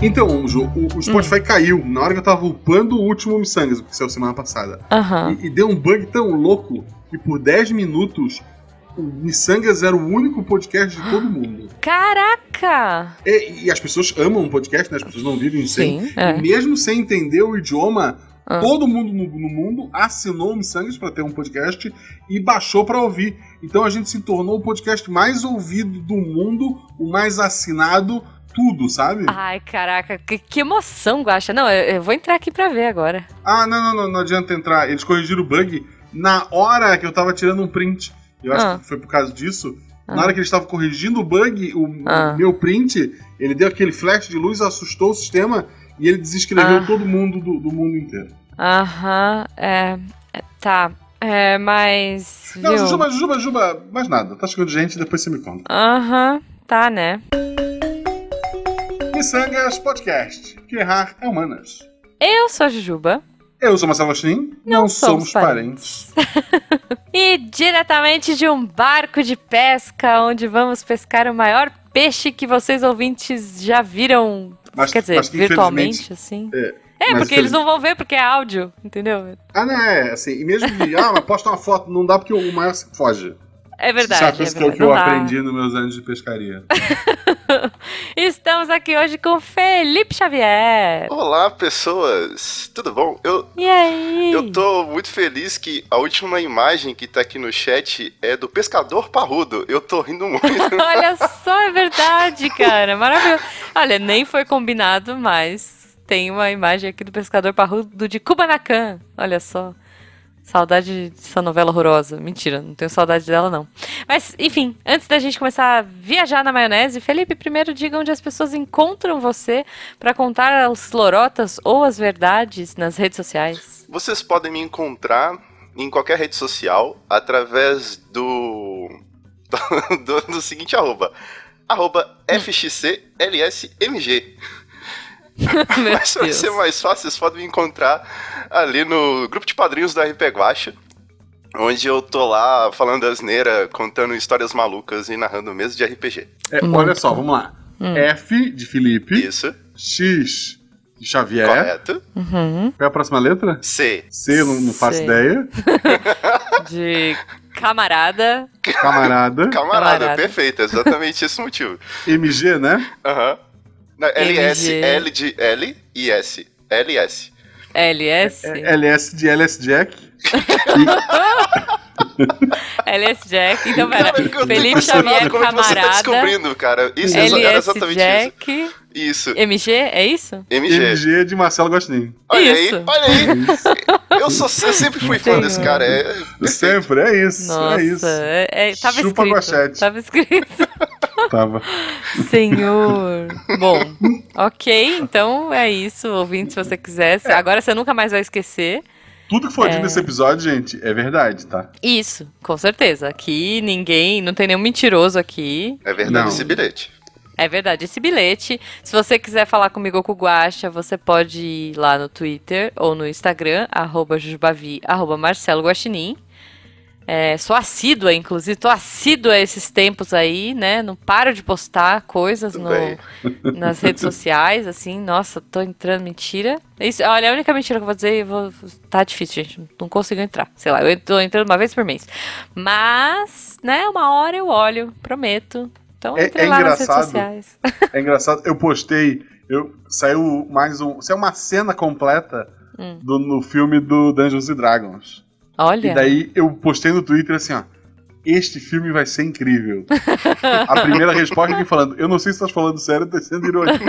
Então, Ju, o, o Spotify hum. caiu na hora que eu tava upando o último Missangas, que saiu semana passada. Uhum. E, e, deu um bug tão louco que por 10 minutos o Missangas era o único podcast de todo mundo. Caraca! E, e as pessoas amam um podcast, né? As pessoas não vivem sem. Sim, é. mesmo sem entender o idioma, ah. todo mundo no, no, mundo assinou o Missangas para ter um podcast e baixou para ouvir. Então a gente se tornou o podcast mais ouvido do mundo, o mais assinado tudo, sabe? Ai, caraca, que, que emoção, Guacha. Não, eu, eu, vou entrar aqui pra ver agora. Ah, não, não, não, não adianta entrar. Eles corrigiram o bug na hora que eu tava tirando um print. Eu acho ah. que foi por causa disso. Ah. Na hora que eles estavam corrigindo o bug, o, ah. meu print, ele deu aquele flash de luz, assustou o sistema e ele desescreveu ah. todo mundo do, do mundo inteiro. Aham, é, é. Tá. É, mas. Não, viu? Jujuba, Jujuba, Jujuba, mais nada. Tá chegando gente, depois você me conta. Aham, tá, né? Missangas Podcast, que errar é humanas. Eu sou a Jujuba. Eu sou Marcelo Agostinho. Não, não somos, somos parentes. parentes. e diretamente de um barco de pesca, onde vamos pescar o maior peixe que vocês ouvintes já viram. Mas, quer dizer, virtualmente, assim. É. É, porque eles não vão ver porque é áudio, entendeu? Ah, né, assim, e mesmo que, ah, mas posta uma foto, não dá porque o maior foge. É verdade. Sabe, é isso é que eu aprendi nos meus anos de pescaria. Estamos aqui hoje com Felipe Xavier. Olá, pessoas. Tudo bom? Eu, e aí? Eu tô muito feliz que a última imagem que tá aqui no chat é do pescador parrudo. Eu tô rindo muito. Olha só, é verdade, cara. Maravilhoso. Olha, nem foi combinado, mas tem uma imagem aqui do pescador parrudo de Kubanacan. Olha só. Saudade dessa novela horrorosa. Mentira, não tenho saudade dela, não. Mas, enfim, antes da gente começar a viajar na maionese, Felipe, primeiro diga onde as pessoas encontram você para contar as lorotas ou as verdades nas redes sociais. Vocês podem me encontrar em qualquer rede social através do. do, do seguinte arroba. Arroba FXCLSMG. Mas vai ser mais fácil, vocês podem me encontrar ali no grupo de padrinhos da RP Guacha, onde eu tô lá falando asneira, contando histórias malucas e narrando mesmo de RPG. É, olha só, vamos lá. Hum. F de Felipe. Isso. X de Xavier. Correto. Uhum. Qual é a próxima letra? C. C, não, não faço ideia. de camarada. Camarada. Camarada, camarada. perfeito, exatamente esse motivo. MG, né? Aham. Uhum. LS, L de L e S. LS. LS? É, LS de LS Jack. LS Jack. Então, pera. Felipe Xavier, como camarada. Você tá descobrindo, cara. Isso LS era exatamente Jack, isso. Isso. MG, é isso? MG. MG de Marcelo Gostinho. Olha isso. aí, olha aí. Eu, sou, eu sempre fui fã desse cara. É, sempre, é isso. Nossa, é isso. É, é, tava Chupa escrito. Tava escrito. Tava. Senhor. Bom, ok, então é isso, ouvinte, se você quiser. É. Agora você nunca mais vai esquecer. Tudo que for dito é... nesse episódio, gente, é verdade, tá? Isso, com certeza. Aqui ninguém, não tem nenhum mentiroso aqui. É verdade não. esse bilhete. É verdade, esse bilhete. Se você quiser falar comigo ou com o Guaxa, você pode ir lá no Twitter ou no Instagram, arroba jujubavi, arroba Marcelo Guaxinim. É, sou assídua, inclusive, tô assídua esses tempos aí, né? Não paro de postar coisas no, nas redes sociais, assim, nossa, tô entrando, mentira. Isso, olha, a única mentira que eu vou dizer, eu vou, tá difícil, gente, não consigo entrar. Sei lá, eu tô entrando uma vez por mês. Mas, né, uma hora eu olho, prometo. Então, é, entre é lá nas redes sociais. É engraçado, eu postei, eu, saiu mais um, saiu uma cena completa hum. do, no filme do Dungeons Dragons. Olha. E daí eu postei no Twitter assim, ó. Este filme vai ser incrível. a primeira resposta aqui falando, eu não sei se estás falando sério ou tá sendo irônico.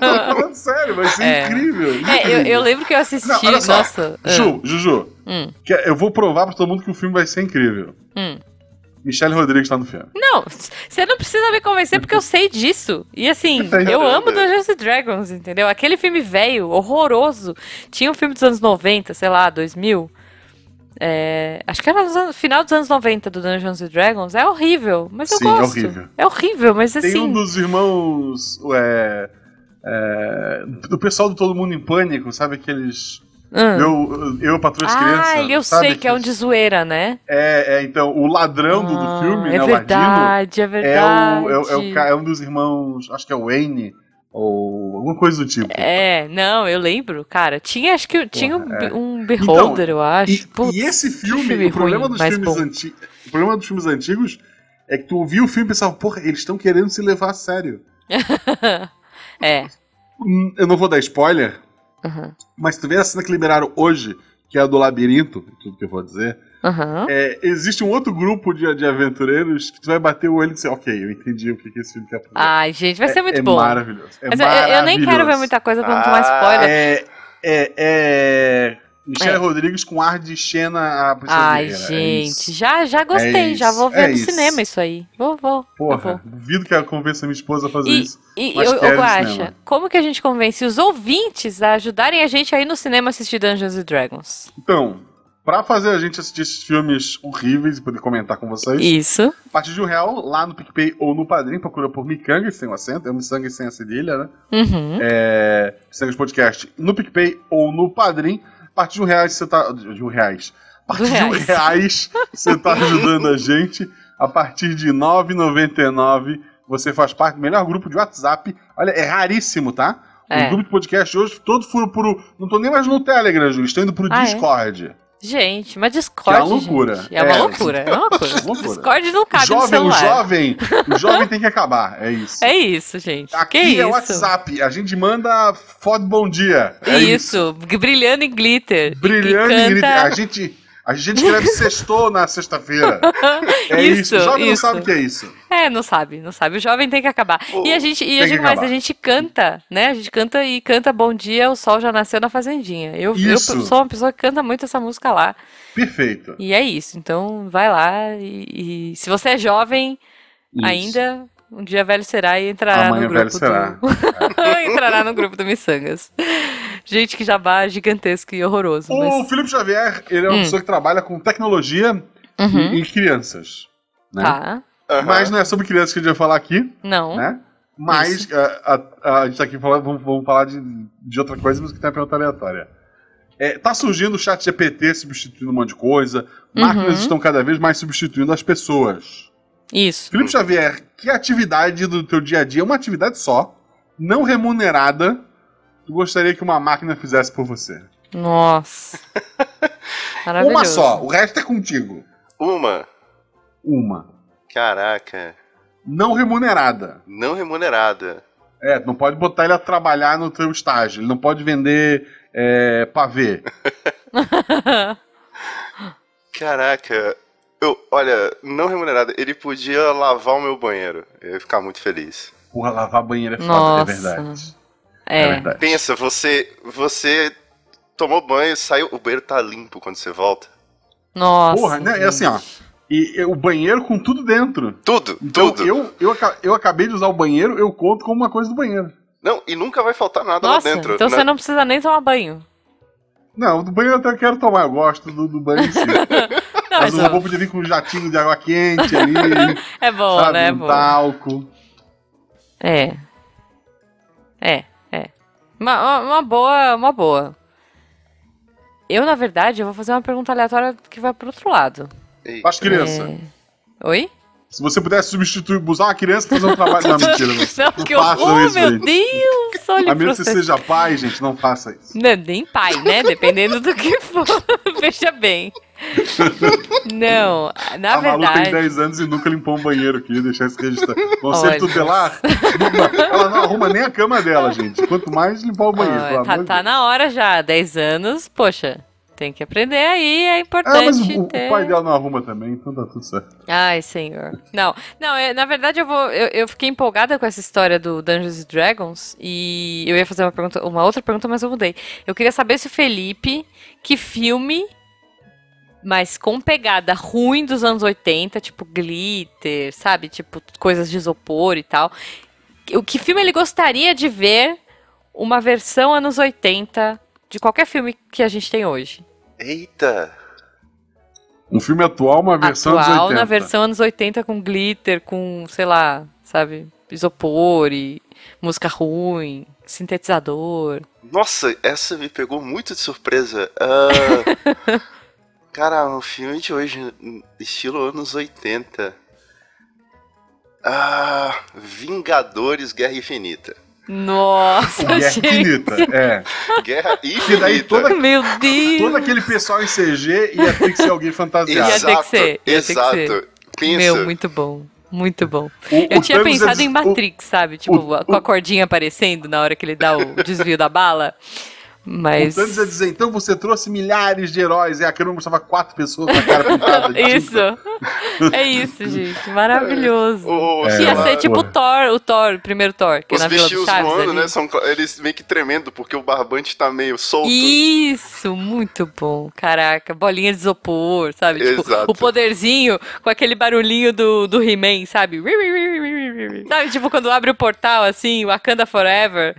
não, falando sério, vai ser é. incrível. incrível. É, eu, eu, lembro que eu assisti, não, nossa. Ju, Juju, hum. que eu vou provar pra todo mundo que o filme vai ser incrível. Hum. Michelle Rodrigues tá no filme. Não, você não precisa me convencer porque eu sei disso. E assim, eu amo Dungeons Dragons, entendeu? Aquele filme velho, horroroso. Tinha um filme dos anos 90, sei lá, 2000. É, acho que era no final dos anos 90 do Dungeons and Dragons. É horrível, mas eu Sim, gosto. É horrível. É horrível, mas assim. Tem um dos irmãos. É, é, do pessoal do Todo Mundo em Pânico, sabe aqueles. Hum. Eu, eu Patrulha ah, Crianças. Ah, eu sei que, que é um de zoeira, né? É, é então, o ladrão do, do filme, é né, verdade, o Ladino, é verdade, é, o, é, o, é, é um dos irmãos, acho que é o Wayne, ou alguma coisa do tipo. É, não, eu lembro, cara. Tinha, acho que tinha Porra, um, é. um Beholder, então, eu acho. E, Putz, e esse filme, filme o problema ruim, dos filmes antigos. O problema dos filmes antigos é que tu ouvia o filme e pensava, porra, eles estão querendo se levar a sério. é. Hum, eu não vou dar spoiler, uhum. mas tu vê a cena que liberaram hoje, que é a do labirinto, tudo que eu vou dizer. Uhum. É, existe um outro grupo de, de aventureiros que tu vai bater o olho e dizer, ok, eu entendi o que, que esse filme quer fazer. Ai, gente, vai ser é, muito é bom. Maravilhoso. É Mas maravilhoso. Eu, eu, nem quero ver muita coisa pra não tomar spoiler. É, é, é Michelle é. Rodrigues com ar de Xena a Ai, é gente, já, já gostei, é já vou ver no isso. cinema isso aí. Vou, vou. Porra, vou. duvido que ela convença minha esposa a fazer e, isso. E eu, eu acho, como que a gente convence os ouvintes a ajudarem a gente a ir no cinema assistir Dungeons and Dragons? Então, pra fazer a gente assistir esses filmes horríveis e poder comentar com vocês. Isso. A partir de um real, lá no PicPay ou no Padrim, procura por Micanga, sem o acento, é Missanga sem a cedilha, né? Uhum. É. Micangas Podcast no PicPay ou no Padrim partir de um reais você tá. De um reais. A partir de um reais você tá ajudando a gente. A partir de R$ 9,99 você faz parte do melhor grupo de WhatsApp. Olha, é raríssimo, tá? É. O grupo de podcast hoje, todo foram pro. Não tô nem mais no Telegram, Ju. Estão indo pro ah, é? Discord. É? Gente, mas Discord. é uma loucura. Gente, é, uma é, loucura. É uma loucura. loucura. Discord não cabe jovem, no celular. O jovem, o jovem tem que acabar. É isso. É isso, gente. Aqui que é o WhatsApp. A gente manda foto bom dia. É isso. isso. Brilhando em glitter. Brilhando em glitter. A gente a gente escreve sextou na sexta-feira. É isso. isso. O jovem isso. não sabe o que é isso. É, não sabe, não sabe. O jovem tem que acabar. Oh, e a gente, e eu digo mais, a gente canta, né? A gente canta e canta Bom Dia, o Sol Já Nasceu na Fazendinha. Eu, eu sou uma pessoa que canta muito essa música lá. Perfeito. E é isso. Então, vai lá e, e se você é jovem isso. ainda, um dia velho será e entrará Amanhã no grupo. Velho será. Do... entrará no grupo do Missangas. Gente, que jabá gigantesco e horroroso. O mas... Felipe Xavier, ele é uma hum. pessoa que trabalha com tecnologia uhum. e, e, crianças. Né? Tá. Uhum. Mas não é sobre crianças que a gente vai falar aqui. Não. Né? Mas a, a, a, gente tá aqui falando, vamos, vamos falar de, de outra coisa, mas que tem uma pergunta aleatória. É, tá surgindo o chat GPT substituindo um monte de coisa. Máquinas uhum. estão cada vez mais substituindo as pessoas. Isso. Felipe Xavier, que atividade do teu dia a dia, uma atividade só, não remunerada, tu gostaria que uma máquina fizesse por você? Nossa. Maravilhoso. Uma só, o resto é contigo. Uma. Uma. Caraca. Não remunerada. Não remunerada. É, não pode botar ele a trabalhar no teu estágio. Ele não pode vender é, pavê. Caraca. Eu, olha, não remunerada. Ele podia lavar o meu banheiro. Eu ia ficar muito feliz. Porra, lavar banheiro é foda, é verdade. É. é. Pensa, você, você tomou banho, saiu, o banheiro tá limpo quando você volta. Nossa. Porra, né? É assim, ó. E, e, o banheiro com tudo dentro. Tudo, então, tudo. Eu, eu, eu acabei de usar o banheiro, eu conto como uma coisa do banheiro. Não, e nunca vai faltar nada Nossa, lá dentro. Então né? você não precisa nem tomar banho. Não, do banho eu até quero tomar, eu gosto do, do banho em si. não, mas, o robô podia vir com um jatinho de água quente ali. é bom, sabe, né? Um talco. É. É, é. Uma, uma boa, uma boa. Eu, na verdade, eu vou fazer uma pergunta aleatória que vai pro outro lado. As criança. É... Oi? Se você pudesse substituir, usar uma criança pra fazer um trabalho. Não, mentira. Não, não que horror, isso, meu gente. Deus! Olha a menos que você seja pai, gente, não faça isso. Não, nem pai, né? Dependendo do que for. Veja bem. Não, na a verdade. Malu tem 10 anos e nunca limpou um banheiro, queria deixar isso registrado. Conselho tutelar, ela não arruma nem a cama dela, gente. Quanto mais limpar o banheiro. Olha, tá, tá na hora já, 10 anos, poxa. Tem que aprender aí, é importante. Ah, mas o, ter... o, pai dela não arruma também, então tá tudo certo. Ai, senhor. Não, não, é, na verdade eu vou. Eu, eu, fiquei empolgada com essa história do Dungeons Dragons e eu ia fazer uma pergunta, uma outra pergunta, mas eu mudei. Eu queria saber se o Felipe, que filme, mas com pegada ruim dos anos 80, tipo glitter, sabe? Tipo, coisas de isopor e tal. O que filme ele gostaria de ver uma versão anos 80 de qualquer filme que a gente tem hoje? Eita! Um filme atual, uma versão atual, anos 80. na versão anos 80 com glitter, com, sei lá, sabe, isopor e música ruim. sintetizador. Nossa, essa me pegou muito de surpresa. Uh, cara, um filme de hoje, estilo anos 80. Ah, Vingadores Guerra Infinita. Nossa, Guerra gente. Infinita, é. Guerra Infinita. E daí toda, Meu Deus. todo aquele pessoal em CG ia ter que ser alguém fantasiado. Ia ter que ser. Ia exato. Que ser. Pensa. Meu, muito bom. Muito bom. O- eu o tinha Thanos pensado é em des- o- Matrix, sabe? Tipo, o- com a cordinha aparecendo na hora que ele dá o desvio da bala. Mas. O Thanos ia dizer, então você trouxe milhares de heróis, e a câmera mostrava quatro pessoas com a cara pintada. Isso. É isso, gente. Maravilhoso. O- É, ia sei ser lá, tipo o Thor, o Thor, o primeiro Thor, que é Os na Vila do bichinhos Chaves. voando, ali. né? São, eles meio que tremendo, porque o barbante tá meio solto. Isso, muito bom. Caraca, bolinha de isopor, sabe? Tipo, Exato. o poderzinho com aquele barulhinho do, do He-Man, sabe? Sabe, tipo, quando abre o portal, assim, Wakanda Forever.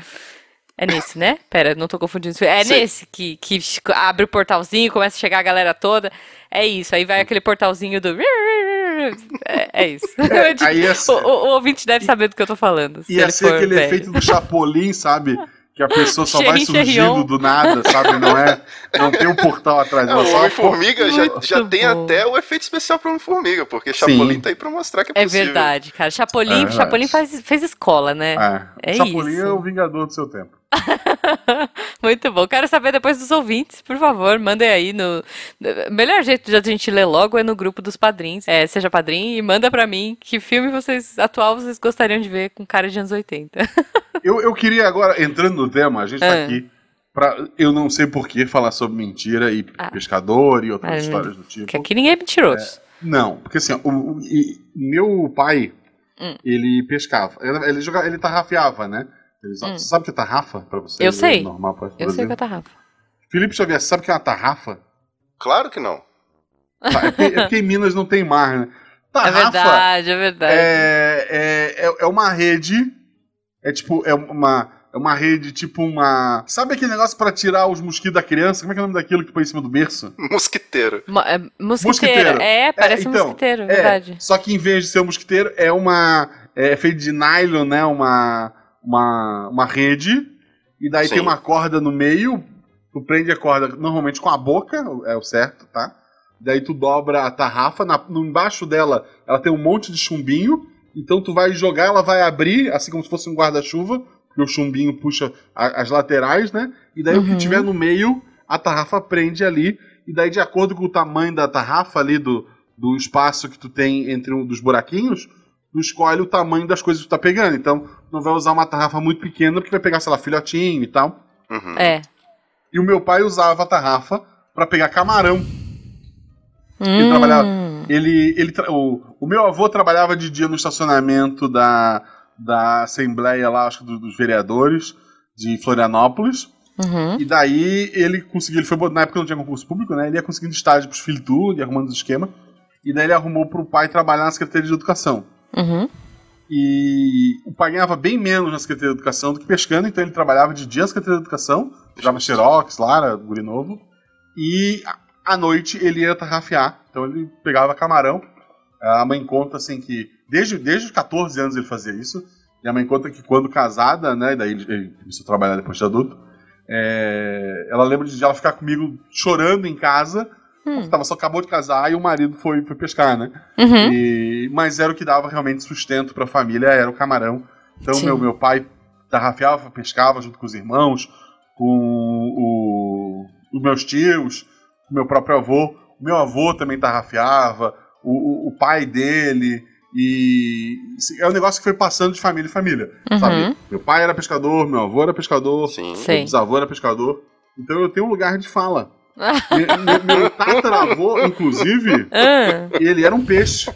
É nesse, né? Pera, não tô confundindo. É Sim. nesse que, que abre o portalzinho, começa a chegar a galera toda. É isso, aí vai aquele portalzinho do... É, é isso. É, aí ia o, ser- o, o ouvinte deve saber do que eu tô falando. se Ia ele ser for aquele velho. efeito do Chapolin, sabe? Que a pessoa só vai surgindo do nada, sabe? Não é. Não tem um portal atrás. É, ela o Homem-Formiga já, já tem até o efeito especial pro Homem-Formiga, porque Sim. Chapolin tá aí pra mostrar que é É possível. verdade, cara. Chapolin, É verdade. Chapolin faz, fez escola, né? É. É Chapolin isso. é o vingador do seu tempo. Muito bom. Quero saber depois dos ouvintes, por favor, mandem aí no. O melhor jeito de a gente ler logo é no grupo dos padrinhos. É, seja padrinho e manda pra mim que filme vocês atual vocês gostariam de ver com cara de anos 80. Eu, eu queria agora, entrando no tema, a gente tá Ah. aqui pra. Eu não sei por que falar sobre mentira e Ah. pescador e outras Ah, histórias do tipo. que aqui ninguém é mentiroso. Não, porque assim, o, o- e meu pai, Hum. ele pescava. Ele, ele, jogava, ele tarrafiava, né? Ele, Você sabe o que é tarrafa pra você? Hum. Eu sei. Normal pra Eu sei que é tarrafa. Felipe Xavier, sabe o que é uma tarrafa? Claro que não. Tá, é, porque, é porque em Minas não tem mar, né? É Tarrafa verdade, é verdade. é, é, é, é uma rede. É tipo, é uma. É uma rede, tipo uma. Sabe aquele negócio pra tirar os mosquitos da criança? Como é que é o nome daquilo que põe em cima do berço? Mosquiteiro. Mo- é, mosquiteiro. Mosquiteiro. É, parece um então, mosquiteiro, é É, verdade. só que em vez de ser um mosquiteiro, é uma. É feito de nylon, né? Uma. Uma, uma rede. E daí Sim. tem uma corda no meio. Tu prende a corda normalmente com a boca, é o certo, tá? Daí tu dobra a tarrafa. Na, no embaixo dela, ela tem um monte de chumbinho. Então tu vai jogar, ela vai abrir, assim como se fosse um guarda-chuva. Porque o chumbinho puxa a- as laterais, né? E daí o que Uhum. tiver no meio, a tarrafa prende ali. E daí, de acordo com o tamanho da tarrafa ali, do, do espaço que tu tem entre um dos buraquinhos, tu escolhe o tamanho das coisas que tu tá pegando. Então, não vai usar uma tarrafa muito pequena, porque vai pegar, sei lá, filhotinho e tal. Uhum. É. E o meu pai usava a tarrafa pra pegar camarão. Ele Hum. trabalhava. Ele, ele, tra- o, o meu avô trabalhava de dia no estacionamento da, da Assembleia lá, acho que do- dos vereadores de Florianópolis. Uhum. E daí ele conseguiu, ele foi, na época não tinha concurso público, né? Ele ia conseguindo estágio pros filhos tudo, e arrumando os esquemas. E daí ele arrumou pro pai trabalhar na Secretaria de Educação. Uhum. E o pai bem menos na Secretaria de Educação do que pescando, então ele trabalhava de dia na Secretaria de Educação, jogava xerox lá, era guri novo. E à noite ele ia tarrafiar, então ele pegava camarão. A mãe conta assim que desde, desde os 14 anos ele fazia isso. E a mãe conta que quando casada, né, daí ele começou a trabalhar depois de adulto, é, ela lembra de ela ficar comigo chorando em casa, Hum. tava, só acabou de casar e o marido foi, foi pescar, né? Uhum. E- mas era o que dava realmente sustento para a família, era o camarão. Então Sim. meu, meu pai tarrafiava, pescava junto com os irmãos, com o- os meus tios, com o meu próprio avô. O meu avô também tarrafiava, o, o, o pai dele. E é um negócio que foi passando de família em família. Uhum. Sabe? Meu pai era pescador, meu avô era pescador, Sim. Meu bisavô era pescador. Então eu tenho um lugar de fala. Meu, tataravô, inclusive, Ah. ele era um peixe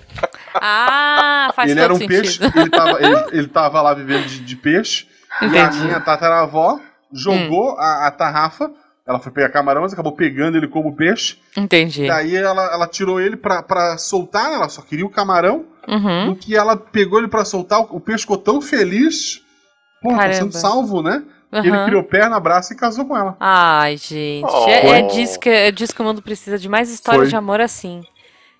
Ah, faz ele era um sentido. peixe, ele tava, ele, ele tava lá vivendo de, de peixe. E a Entendi. minha tataravó jogou a, a tarrafa. Ela foi pegar camarão, mas acabou pegando ele como peixe. Entendi. Daí ela, ela tirou ele pra, pra soltar, ela só queria o camarão. Uhum. No que ela pegou ele pra soltar, o, o peixe ficou tão feliz. Pô, tô Caramba. sendo salvo, né? Que ele Uhum. criou perna, braço e casou com ela. Ai, gente. Oh. É, é disso que, é disso que o mundo precisa de mais histórias Foi. de amor assim.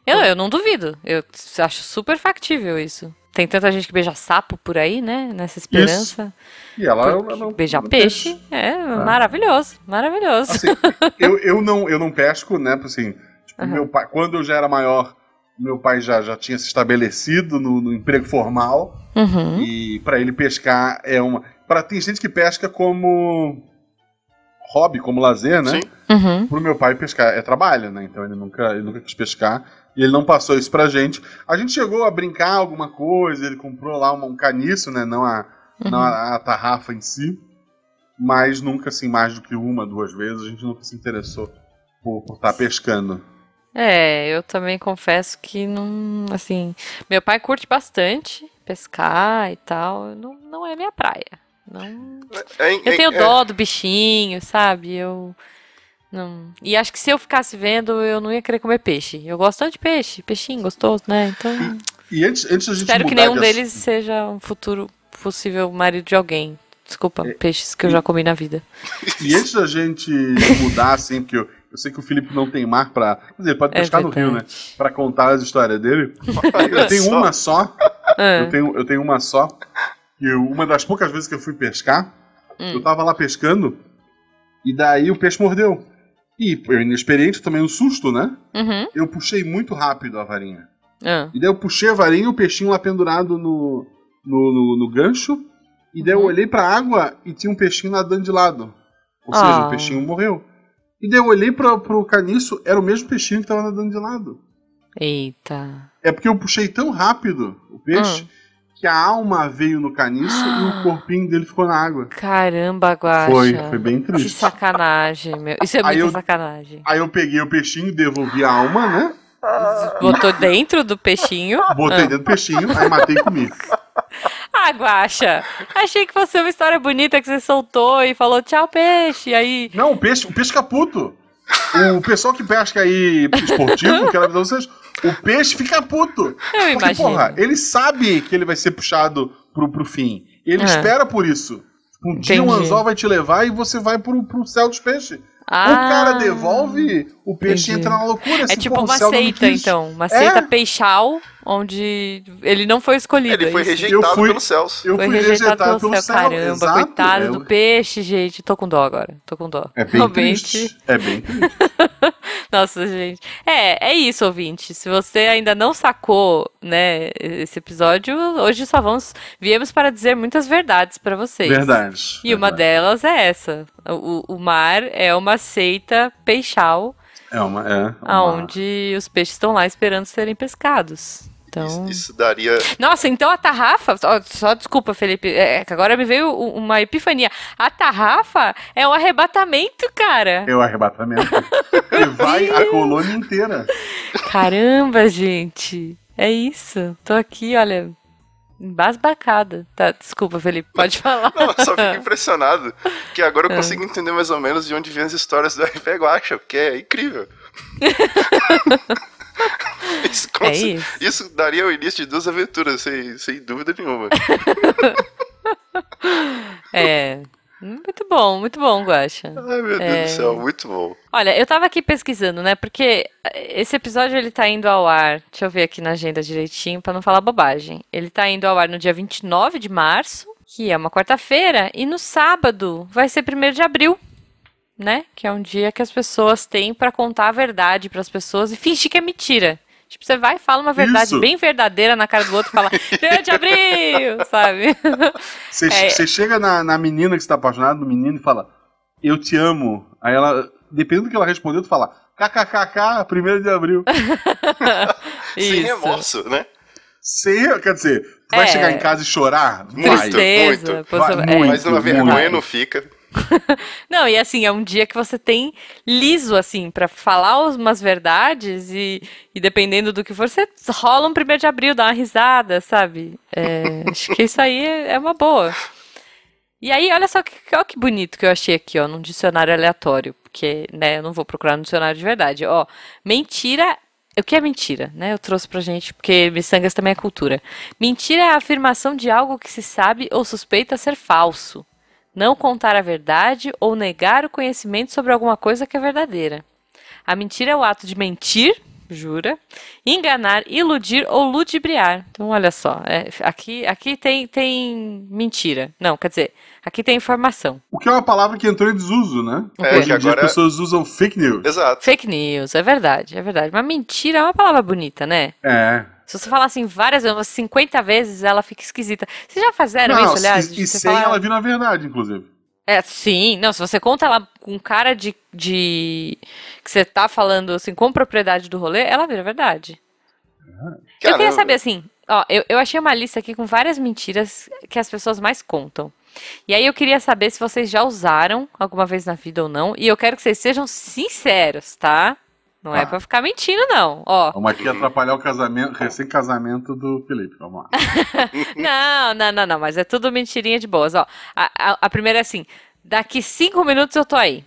Eu, eu não duvido. Eu acho super factível isso. tem tanta gente que beija sapo por aí, né? Nessa esperança. Isso. E ela, ela não, beijar não peixe. peixe. É, ah. maravilhoso, maravilhoso. Assim, eu, eu, não, eu não pesco, né? Assim, tipo, uhum. meu pai, quando eu já era maior, meu pai já, já tinha se estabelecido no, no emprego formal. Uhum. E para ele pescar é uma. Para tem gente que pesca como hobby, como lazer, né? Sim. Uhum. Pro meu pai pescar é trabalho, né? Então ele nunca, ele nunca quis pescar. E ele não passou isso pra gente. A gente chegou a brincar alguma coisa, ele comprou lá um, um caniço, né? Não a, uhum. não a, a, tarrafa em si. Mas nunca, assim, mais do que uma, duas vezes, a gente nunca se interessou por estar tá pescando. É, eu também confesso que não, assim, meu pai curte bastante pescar e tal, não, não é minha praia. Não... É, é, eu tenho é, dó do bichinho, sabe? Eu não. E acho que se eu ficasse vendo, eu não ia querer comer peixe. Eu gosto tanto de peixe, peixinho gostoso, né? Então. E, e antes, antes a gente Espero que nenhum de... deles seja um futuro possível marido de alguém. Desculpa, é, peixes que eu já comi na vida. E antes da gente mudar, assim, porque eu, eu sei que o Felipe não tem mar pra. Quer dizer, pode pescar é no rio, né? Pra contar as histórias dele. Eu tenho uma só. É. Eu, tenho, eu tenho uma só. E uma das poucas vezes que eu fui pescar, hum. eu tava lá pescando, e daí o peixe mordeu. E eu inexperiente, também um susto, né? Uhum. Eu puxei muito rápido a varinha. Ah. E daí eu puxei a varinha, o peixinho lá pendurado no, no, no, no gancho. E daí uhum. eu olhei pra água e tinha um peixinho nadando de lado. Ou seja, o ah. peixinho morreu. E daí eu olhei pra, pro caniço, era o mesmo peixinho que tava nadando de lado. Eita. É porque eu puxei tão rápido o peixe. Que a alma veio no caniço e o corpinho dele ficou na água. Caramba, Guaxa. Foi, foi bem triste. Que sacanagem, meu. Isso é aí muita eu, sacanagem. Aí eu peguei o peixinho, devolvi a alma, né? Botou dentro do peixinho? Botei ah. dentro do peixinho, aí matei e comi. Ah, Guaxa, achei que fosse uma história bonita que você soltou e falou tchau, peixe, aí... Não, o peixe, o peixe caputo. O pessoal que pesca aí esportivo, quero avisar vocês, o peixe fica puto. Eu porque, imagino. porra, ele sabe que ele vai ser puxado pro, pro fim. Ele é. espera por isso. Um Entendi. dia um anzol vai te levar e você vai pro, pro céu dos peixes. Ah, o cara devolve, o peixe entendi. entra na loucura. É assim, é tipo uma seita, então. Uma seita é. peixal onde ele não foi escolhido. Ele foi é rejeitado fui, pelos céus. Eu foi fui rejeitado, rejeitado pelo, céu. Caramba, Exato, coitado é. do peixe, gente. Tô com dó agora. Tô com dó. É bem Realmente. triste. É bem triste. Nossa, gente. É, é isso, ouvinte. Se você ainda não sacou, né, esse episódio, hoje só vamos viemos para dizer muitas verdades para vocês. Verdades. E verdade. uma delas é essa. O, o mar é uma seita peixal. É uma, é. Uma... Onde os peixes estão lá esperando serem pescados. Então... Isso, isso, daria. Nossa, então a tarrafa. Só, só desculpa, Felipe. É, é, que agora me veio uma epifania. A tarrafa é um arrebatamento, cara. É um arrebatamento. e vai a colônia inteira. Caramba, gente. É isso. Tô aqui, olha. Embasbacada. Tá, desculpa, Felipe, pode falar. Não, só fico impressionado que agora eu é. consigo entender mais ou menos de onde vêm as histórias do RP Guacha, porque é incrível. isso, é isso. isso daria o início de duas aventuras, sem, sem dúvida nenhuma. é. Muito bom, muito bom, Guaxa. Ai, meu é... Deus do céu, muito bom. Olha, eu tava aqui pesquisando, né? Porque esse episódio ele tá indo ao ar. Deixa eu ver aqui na agenda direitinho para não falar bobagem. Ele tá indo ao ar no dia 29 de março, que é uma quarta-feira, e no sábado vai ser 1 de abril né? Que é um dia que as pessoas têm para contar a verdade para as pessoas e fingir que é mentira. Tipo, você vai e fala uma verdade Isso. bem verdadeira na cara do outro e fala, de abril, sabe? Você, é. você chega na, na menina que está apaixonada, no menino, e fala, eu te amo. Aí ela, dependendo do que ela respondeu, tu fala, kkkk, primeiro de abril. Sem remorso, né? Sem, quer dizer, tu vai é. chegar em casa e chorar? Tristeza, muito, muito. Vai, é. muito mas uma vergonha não fica. não, e assim, é um dia que você tem liso, assim, para falar umas verdades e, e dependendo do que for, você rola um primeiro de abril, dá uma risada, sabe? É, acho que isso aí é uma boa. E aí, olha só que, olha que bonito que eu achei aqui, ó, num dicionário aleatório, porque, né, eu não vou procurar no dicionário de verdade. Ó, mentira o que é mentira, né? Eu trouxe pra gente, porque miçangas também é cultura. Mentira é a afirmação de algo que se sabe ou suspeita ser falso não contar a verdade ou negar o conhecimento sobre alguma coisa que é verdadeira. A mentira é o ato de mentir, jura? Enganar, iludir ou ludibriar. Então, olha só, é, aqui, aqui tem, tem mentira. Não, quer dizer, aqui tem informação. O que é uma palavra que entrou em desuso, né? É, Hoje em dia as pessoas usam fake news. Exato. Fake news, é verdade, é verdade. Mas mentira é uma palavra bonita, né? É. Se você falar assim várias vezes, 50 vezes, ela fica esquisita. Vocês já fizeram Não, isso, aliás? E, e sem fala... ela vir na verdade, inclusive. É, sim. Não, se você conta ela com cara de, de. que você tá falando assim, com propriedade do rolê, ela vira verdade. Caramba. Eu queria saber assim, ó, eu, eu achei uma lista aqui com várias mentiras que as pessoas mais contam. E aí eu queria saber se vocês já usaram alguma vez na vida ou não. E eu quero que vocês sejam sinceros, tá? Não é ah. é pra ficar mentindo, não. Ó. Vamos aqui atrapalhar o casamento, recém-casamento do Felipe. Vamos lá. não, não, não, não. Mas é tudo mentirinha de boas. Ó, a, a, a, primeira é assim: daqui cinco minutos eu tô aí.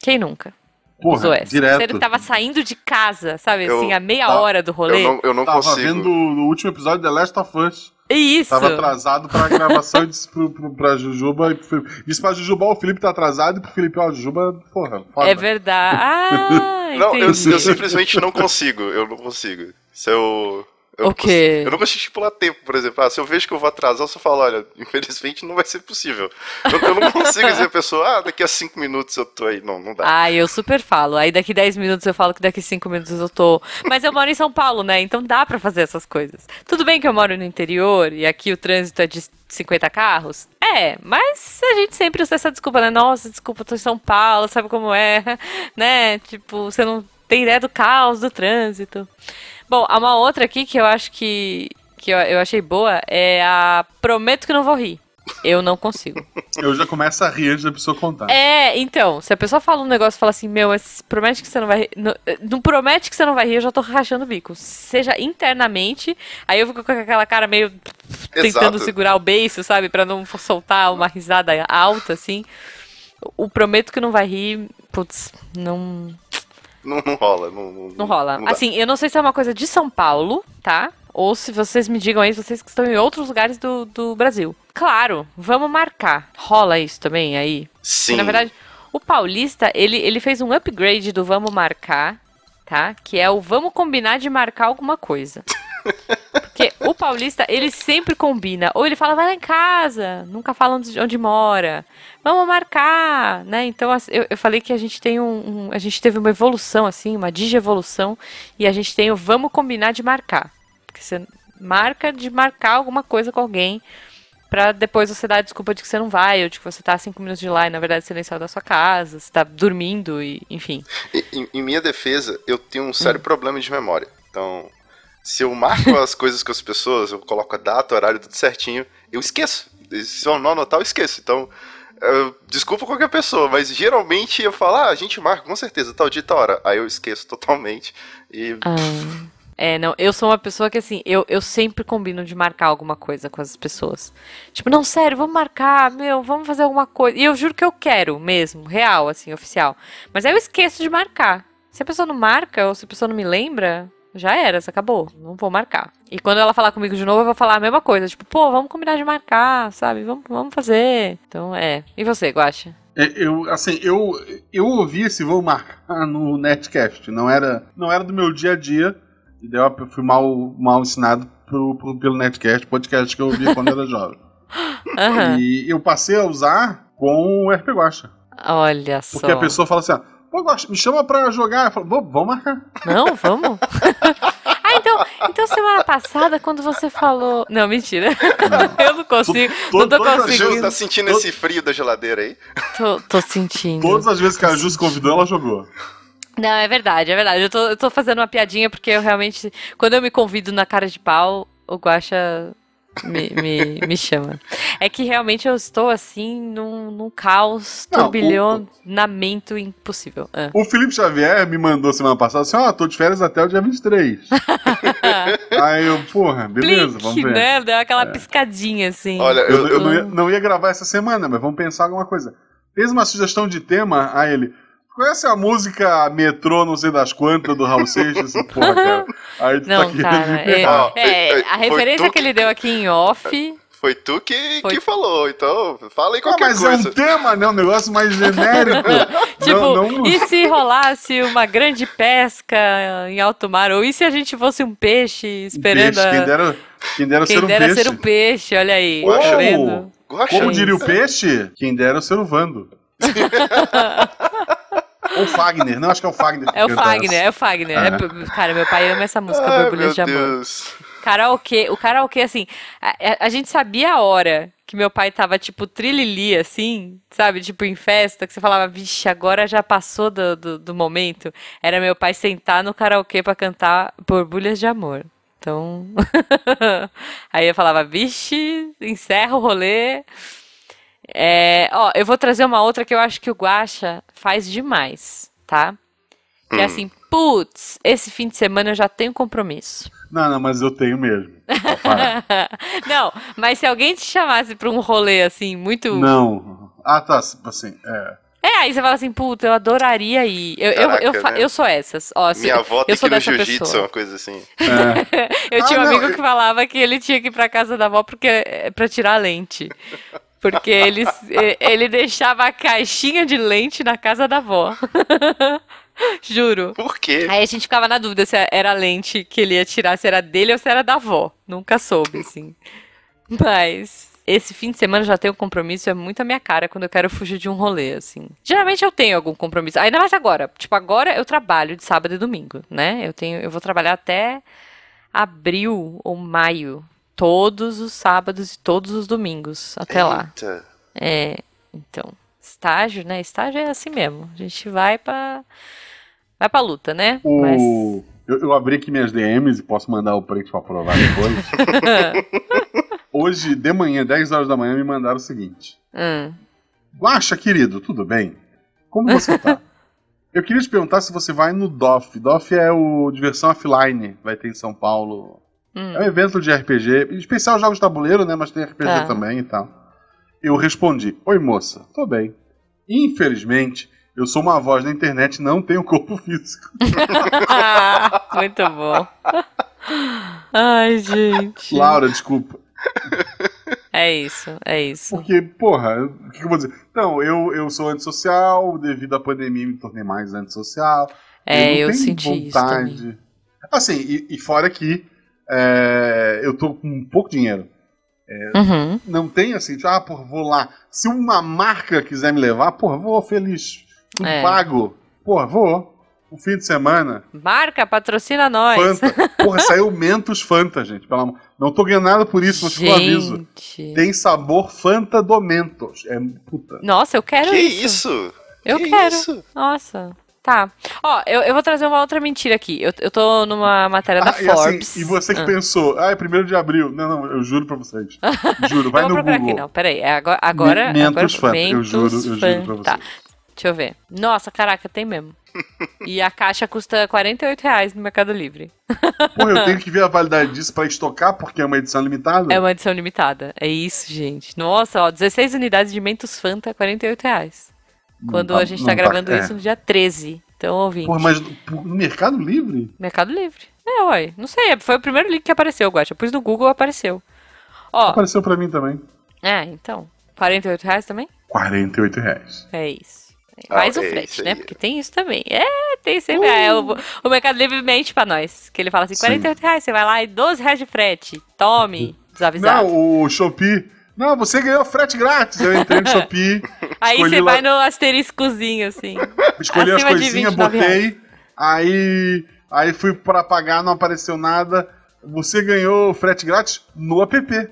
Quem nunca? Porra, direto. Ele tava saindo de casa, sabe? Eu, assim, a meia tá, hora do rolê. Eu não, eu não tava consigo. vendo o último episódio de The Last of Us. Isso. Tava atrasado pra gravação e disse pro, pro, pra Jujuba. E pro, disse pra Jujuba, o Felipe tá atrasado, e pro Felipe, ó, Jujuba, porra, foda. É verdade. Ah, não, eu, eu, simplesmente não consigo. Eu não consigo. Se eu. Eu, o quê? eu não consigo estipular tempo, por exemplo. Ah, se eu vejo que eu vou atrasar, eu só falo, olha, infelizmente não vai ser possível. Eu, eu não consigo dizer a pessoa, ah, daqui a cinco minutos eu tô aí. Não, não dá. Ah, eu super falo. Aí daqui dez minutos eu falo que daqui cinco minutos eu tô. Mas eu moro em São Paulo, né? Então dá para fazer essas coisas. Tudo bem que eu moro no interior e aqui o trânsito é de 50 carros? É, mas a gente sempre usa essa desculpa, né? Nossa, desculpa, eu tô em São Paulo, sabe como é, né? Tipo, você não tem ideia do caos do trânsito. Bom, há uma outra aqui que eu acho que, que eu, eu achei boa é a Prometo que não vou rir. Eu não consigo. Eu já começo a rir antes da pessoa contar. É, então, se a pessoa fala um negócio e fala assim, meu, mas promete que você não vai rir. Não, não, promete que você não vai rir, eu já tô rachando o bico. Seja internamente, aí eu fico com aquela cara meio tentando segurar o beiço, sabe? Pra não soltar uma risada alta, assim. O prometo que não vai rir, putz, não. Não, não rola. Não, não, não rola. Não assim, eu não sei se é uma coisa de São Paulo, tá? Ou se vocês me digam aí, vocês que estão em outros lugares do, do Brasil. Claro, vamos marcar. Rola isso também aí? Sim. na verdade, o paulista, ele, ele fez um upgrade do vamos marcar, tá? Que é o vamos combinar de marcar alguma coisa. Porque o paulista, ele sempre combina. Ou ele fala, vai lá em casa. Nunca fala onde, onde mora. Vamos marcar, né? Então, eu, eu falei que a gente tem um, um, A gente teve uma evolução, assim, uma digievolução. E a gente tem o vamos combinar de marcar. Porque você marca de marcar alguma coisa com alguém para depois você dar a desculpa de que você não vai, ou de que você tá cinco minutos de lá e na verdade você nem saiu da sua casa, você tá dormindo e enfim. Em, em minha defesa, eu tenho um sério hum. problema de memória. Então, se eu marco as coisas com as pessoas, eu coloco a data, horário, tudo certinho, eu esqueço. Se eu não anotar, eu esqueço. Então, eu, desculpa qualquer pessoa, mas geralmente eu falo, ah, a gente marca com certeza, tal dia, tal hora. Aí eu esqueço totalmente e. Ah. É, não, eu sou uma pessoa que assim, eu, eu sempre combino de marcar alguma coisa com as pessoas. Tipo, não, sério, vamos marcar, meu, vamos fazer alguma coisa. E eu juro que eu quero mesmo, real, assim, oficial. Mas aí eu esqueço de marcar. Se a pessoa não marca, ou se a pessoa não me lembra, já era, acabou. Não vou marcar. E quando ela falar comigo de novo, eu vou falar a mesma coisa. Tipo, pô, vamos combinar de marcar, sabe? Vamos, vamos fazer. Então, é. E você, Guacha? É, eu, assim, eu, eu ouvi esse vou marcar no Netcast. Não era, não era do meu dia a dia. E daí eu fui mal, mal ensinado pro, pro, pelo Netcast, podcast que eu ouvia quando era jovem. Uhum. E eu passei a usar com o RP Guacha. Olha só. Porque a pessoa fala assim, ó, Pô, me chama pra jogar. Eu falo, vamos marcar. Não, vamos. ah, então, então semana passada, quando você falou. Não, mentira. Não. Eu não consigo. Tô, não tô conseguindo. Ju, tá sentindo esse frio da geladeira aí? Tô, tô sentindo. Todas as vezes que a Ju se convidou, ela jogou. Não, é verdade, é verdade. Eu tô, eu tô fazendo uma piadinha porque eu realmente. Quando eu me convido na cara de pau, o Guacha me, me, me chama. É que realmente eu estou assim num, num caos, turbilhonamento impossível. Ah. O Felipe Xavier me mandou semana passada assim: ó, oh, tô de férias até o dia 23. Aí eu, porra, beleza, vamos ver. né? Deu aquela é. piscadinha assim. Olha, eu, eu, eu não, ia, não ia gravar essa semana, mas vamos pensar alguma coisa. Fez uma sugestão de tema a ele. Conhece a música Metrô, não sei das quantas, do Raul Seixas? Porra, cara. Aí tu não, tá cara, é, é, a referência que... ele deu aqui em off Foi tu que, Foi. que falou, então fala aí qualquer ah, mas coisa. Mas é um tema, né? Um negócio mais genérico. tipo, não, não... e se rolasse uma grande pesca em alto mar? Ou e se a gente fosse um peixe esperando peixe, a... Quem dera, quem dera, quem ser, um dera peixe. ser um peixe, olha aí. Uou, Como diria o peixe? Quem dera ser o Vando. Ou Fagner, não, acho que é o Fagner. É o Fagner, é o Fagner. É. Cara, meu pai ama essa música, Ai, Borbulhas de Amor. Deus. Karaokê, o karaokê, assim, a, a, gente sabia a hora que meu pai tava, tipo, trilili, assim, sabe? Tipo, em festa, que você falava, vixe, agora já passou do, do, do momento. Era meu pai sentar no karaokê pra cantar Borbulhas de Amor. Então. Aí eu falava, vixe, encerra o rolê. É, ó, eu vou trazer uma outra que eu acho que o Guacha faz demais, tá? Que é hum. é assim, putz, esse fim de semana eu já tenho compromisso. Não, não, mas eu tenho mesmo. não, mas se alguém te chamasse pra um rolê assim, muito. Não. Ah, tá, assim, é. É, aí você fala assim, puta, eu adoraria ir. Eu, Caraca, eu, eu, né? eu, sou essas. Ó, Minha avó tem que ir no jiu-jitsu, uma coisa assim. É. eu tinha ah, um amigo não, que falava que ele tinha que ir pra casa da avó porque, é, pra tirar a lente. Porque ele, ele deixava a caixinha de lente na casa da avó. Juro. Por quê? Aí a gente ficava na dúvida se era a lente que ele ia tirar, se era dele ou se era da avó. Nunca soube, assim. Mas esse fim de semana já tenho um compromisso, é muito a minha cara quando eu quero fugir de um rolê, assim. Geralmente eu tenho algum compromisso, ainda mais agora. Tipo, agora eu trabalho de sábado e domingo, né? Eu tenho, eu vou trabalhar até abril ou maio todos os sábados e todos os domingos até Eita. lá. É, então, estágio, né? Estágio é assim mesmo. A gente vai pra, vai pra luta, né? O... Mas... Eu, eu, abri aqui minhas DMs e posso mandar o print pra provar depois. Hoje, de manhã, 10 horas da manhã, me mandaram o seguinte. Hum. Guaxa, querido, tudo bem? Como você tá? Eu queria te perguntar se você vai no DOF. DOF é o Diversão Offline, vai ter em São Paulo Hum. É um evento de RPG, em especial jogos de tabuleiro, né? Mas tem RPG ah. também e tal. Eu respondi: Oi, moça, tô bem. Infelizmente, eu sou uma voz na internet e não tenho corpo físico. Muito bom. Ai, gente. Laura, desculpa. É isso, é isso. Porque, porra, o que, eu vou dizer? Não, eu, eu sou antissocial, devido à pandemia me tornei mais antissocial. É, eu, eu senti vontade. isso também. Assim, e, e fora que é, eu tô com pouco dinheiro. É, uhum. Não tem assim, tipo, ah, porra, vou lá. Se uma marca quiser me levar, porra, vou feliz. Tudo é. pago. Porra, vou. Um fim de semana. Marca, patrocina nós. Fanta. Porra, saiu Mentos Fanta, gente. Pelo amor. Não tô ganhando nada por isso, mas eu aviso. Tem sabor Fanta do Mentos. É puta. Nossa, eu quero que isso. isso? Eu que quero. Isso? Nossa. Tá. Ó, eu, eu vou trazer uma outra mentira aqui. Eu, eu tô numa matéria ah, da e assim, Forbes. Assim, e você que ah. pensou, ah, é primeiro de abril. Não, não, eu juro pra vocês. Juro, vai no Google. Aqui, não, peraí. É agora, agora, Mentos agora Fanta, eu juro, eu juro pra vocês. Tá. Deixa eu ver. Nossa, caraca, tem mesmo. e a caixa custa 48 reais no Mercado Livre. Pô, eu tenho que ver a validade disso pra estocar, porque é uma edição limitada? É uma edição limitada. É isso, gente. Nossa, ó, 16 unidades de Mentos Fanta, 48 reais. Quando tá, a gente tá, tá gravando tá, é. isso no dia 13. Então, ouvinte. Porra, mas no Mercado Livre? Mercado Livre. É, uai. Não sei, foi o primeiro link que apareceu, Guacha. Pus no Google, apareceu. Ó, apareceu pra mim também. É, então. 48 reais também? 48 reais. É isso. Mais ah, o é frete, né? Porque tem isso também. É, tem sempre. Uh. É, o, o, Mercado Livre mente pra nós. Que ele fala assim: 48 Sim. reais, você vai lá e 12 reais de frete. Tome, desavisado. Não, o Shopee não, você ganhou frete grátis. Eu entrei no Shopee. Aí você lá... vai no asteriscozinho, assim. Escolhi as coisinhas, botei. Aí, aí fui para pagar, não apareceu nada. Você ganhou frete grátis no app. Ué.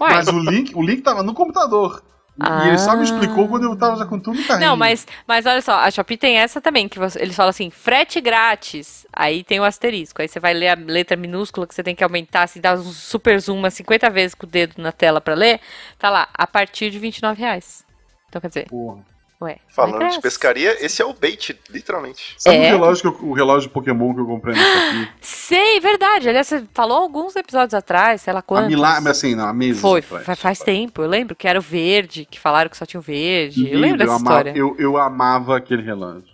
Mas o link, o link tava no computador. Ah. E ele só me explicou quando eu tava já com tudo no carrinho. Não, mas, mas olha só, a Shopee tem essa também, que você, eles falam assim, frete grátis. Aí tem o asterisco. Aí você vai ler a letra minúscula que você tem que aumentar, assim, dar um super zoom umas 50 vezes com o dedo na tela pra ler. Tá lá, a partir de 29 reais. Então quer dizer. Porra. Ué, Falando de pescaria, esse é o bait, literalmente. Sabe é. o, relógio que eu, o relógio Pokémon que eu comprei nesse aqui? Sei, verdade. Aliás, você falou alguns episódios atrás, sei lá quantos. A milagre, assim, não, a mesa. Foi, faz, faz tempo. Eu lembro que era o verde, que falaram que só tinha o verde. Lindo, eu lembro dessa eu história. Amava, eu, eu amava aquele relógio.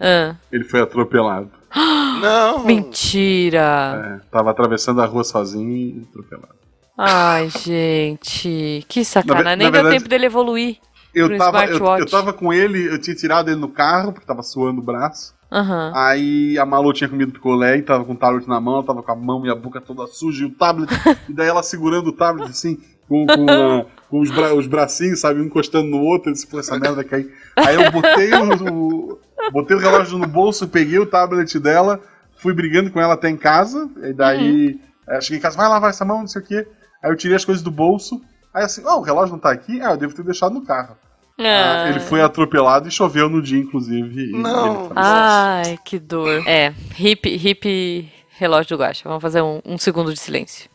Ah. Ele foi atropelado. Não! Mentira! É, tava atravessando a rua sozinho e atropelado. Ai, gente, que sacanagem. Nem deu tempo dele evoluir. Eu tava, eu, eu, tava com ele, eu tinha tirado ele no carro, porque tava suando o braço. Uhum. Aí a Malu tinha comido picolé e tava com o tablet na mão, tava com a mão e a boca toda suja e o tablet. e daí ela segurando o tablet assim, com, com, a, com os, bra os, bracinhos, sabe, um encostando no outro, disse, pô, essa merda cair. Aí eu botei o, o, botei o relógio no bolso, peguei o tablet dela, fui brigando com ela até em casa, e daí uhum. cheguei em casa, vai lavar essa mão, não sei o quê. Aí eu tirei as coisas do bolso, aí assim, ó, oh, o relógio não tá aqui? Ah, eu devo ter deixado no carro. Ah. ah. ele foi atropelado e choveu no dia, inclusive. Não. Ai, que dor. É, hip, hip relógio do Guacha. Vamos fazer um, um segundo de silêncio.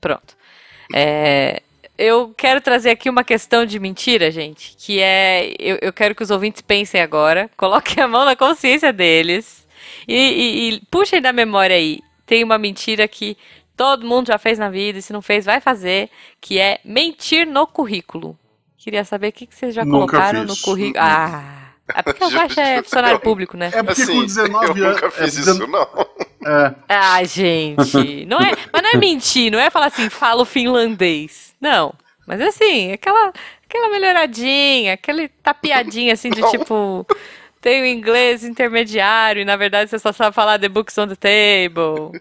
Pronto. É, eu quero trazer aqui uma questão de mentira, gente, que é. Eu, eu quero que os ouvintes pensem agora, coloquem a mão na consciência deles e, e, e puxem da memória aí. Tem uma mentira que todo mundo já fez na vida e se não fez, vai fazer, que é mentir no currículo. Queria saber o que, que vocês já Nunca colocaram fiz. no currículo. Ah! É porque o Guaxa é funcionário público, né? É porque assim, com 19 anos. Eu nunca fiz é, isso, não. É. Ah, gente. Não é, mas não é mentir, não é falar assim, falo finlandês. Não. Mas assim, aquela, aquela melhoradinha, aquele tapiadinha assim de não. tipo. Tenho inglês intermediário e na verdade você só sabe falar the books on the table.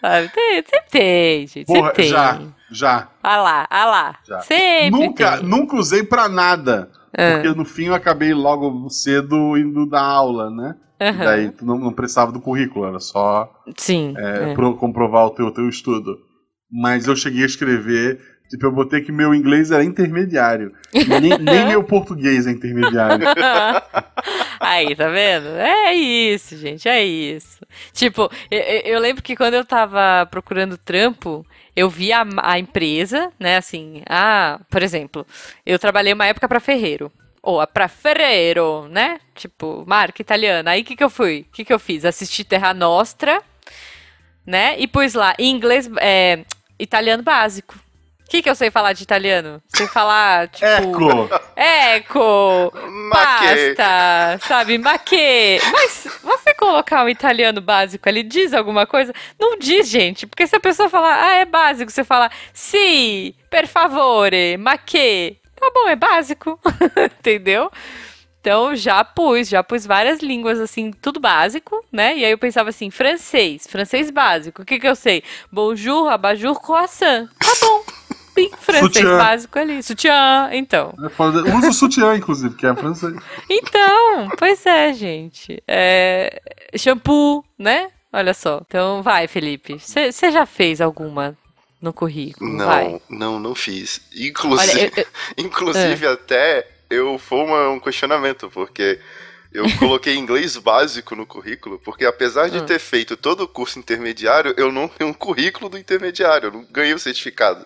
Sabe? Tem, sempre tem, gente. Porra, sempre tem. Já, já. Ah lá, ah lá. Já. Sempre nunca, tem. nunca usei pra nada. Ah. Porque no fim eu acabei logo cedo indo da aula, né? Uhum. Daí tu não, não precisava do currículo, era só Sim, é, é. Pro, comprovar o teu, teu estudo. Mas eu cheguei a escrever Tipo, eu botei que meu inglês era intermediário. Nem, nem meu português é intermediário. Aí, tá vendo? É isso, gente, é isso. Tipo, eu, eu lembro que quando eu tava procurando trampo, eu vi a, a empresa, né, assim, ah, por exemplo, eu trabalhei uma época para ferreiro ou para ferreiro, né? Tipo, marca italiana. Aí o que que eu fui? O que que eu fiz? Assisti Terra Nostra, né? E pus lá em inglês, é, italiano básico. O que, que eu sei falar de italiano? Sei falar, tipo. Eco! Eco! Pasta! Sabe? Maque! Mas você colocar um italiano básico ali, diz alguma coisa? Não diz, gente. Porque se a pessoa falar, ah, é básico, você fala, sim, per favore, maque. Tá bom, é básico. Entendeu? Então já pus, já pus várias línguas assim, tudo básico, né? E aí eu pensava assim, francês, francês básico. O que que eu sei? Bonjour, abajur, croissant. Tá bom bem francês sutiã. básico ali. Sutiã, então. É, usa o sutiã, inclusive, que é francês. Então, pois é, gente. É, shampoo, né? Olha só. Então, vai, Felipe. Você já fez alguma no currículo? Não, vai. não, não fiz. Inclusive, Olha, eu, eu, inclusive é. até eu foi uma, um questionamento, porque eu coloquei inglês básico no currículo, porque apesar de ah. ter feito todo o curso intermediário, eu não tenho um currículo do intermediário, eu não ganhei o certificado.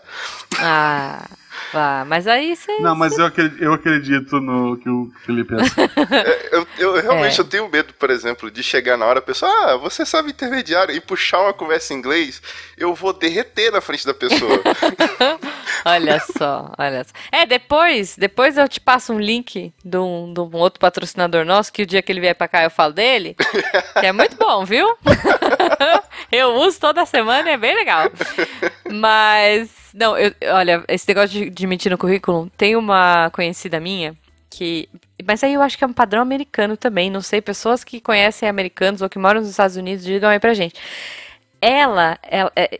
Ah. Vá, mas aí você. Não, mas eu acredito, eu acredito no que o Felipe pensa. é, eu, eu, realmente é. eu tenho medo, por exemplo, de chegar na hora a pessoa, ah, você sabe intermediário, e puxar uma conversa em inglês, eu vou derreter na frente da pessoa. olha só, olha só. É, depois, depois eu te passo um link de um, de um outro patrocinador nosso, que o dia que ele vier pra cá eu falo dele, que é muito bom, viu? eu uso toda semana, é bem legal. Mas não, eu, olha, esse negócio de, de mentir no currículo, tem uma conhecida minha que. Mas aí eu acho que é um padrão americano também. Não sei, pessoas que conhecem americanos ou que moram nos Estados Unidos digam aí pra gente. Ela, ela é,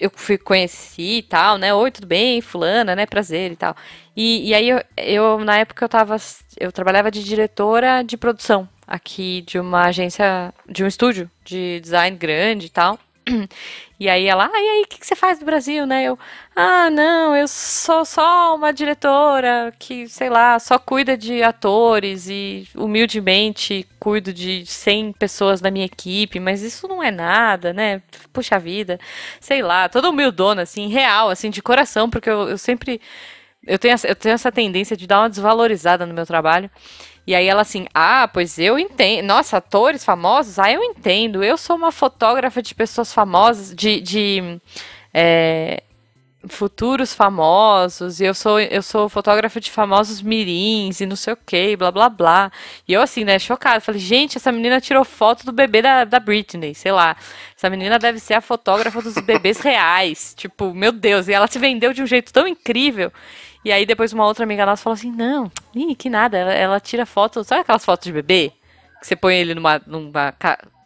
eu fui conheci e tal, né? Oi, tudo bem? Fulana, né? Prazer e tal. E, e aí eu, eu, na época eu tava. Eu trabalhava de diretora de produção aqui de uma agência, de um estúdio de design grande e tal. E aí ela, ah, e aí, o que, que você faz no Brasil, né? Eu, ah, não, eu sou só uma diretora que, sei lá, só cuida de atores e humildemente cuido de 100 pessoas da minha equipe, mas isso não é nada, né? Puxa vida, sei lá, toda humildona, assim, real, assim, de coração, porque eu, eu sempre. Eu tenho, eu tenho essa tendência de dar uma desvalorizada no meu trabalho. E aí ela assim, ah, pois eu entendo. Nossa, atores famosos? Ah, eu entendo. Eu sou uma fotógrafa de pessoas famosas, de. de é, futuros famosos, e eu sou, eu sou fotógrafa de famosos mirins, e não sei o que, blá blá blá. E eu, assim, né, chocada. Falei, gente, essa menina tirou foto do bebê da, da Britney, sei lá. Essa menina deve ser a fotógrafa dos bebês reais. Tipo, meu Deus, e ela se vendeu de um jeito tão incrível. E aí depois uma outra amiga nossa falou assim, não, ih, que nada, ela, ela tira foto, sabe aquelas fotos de bebê? Que você põe ele numa, numa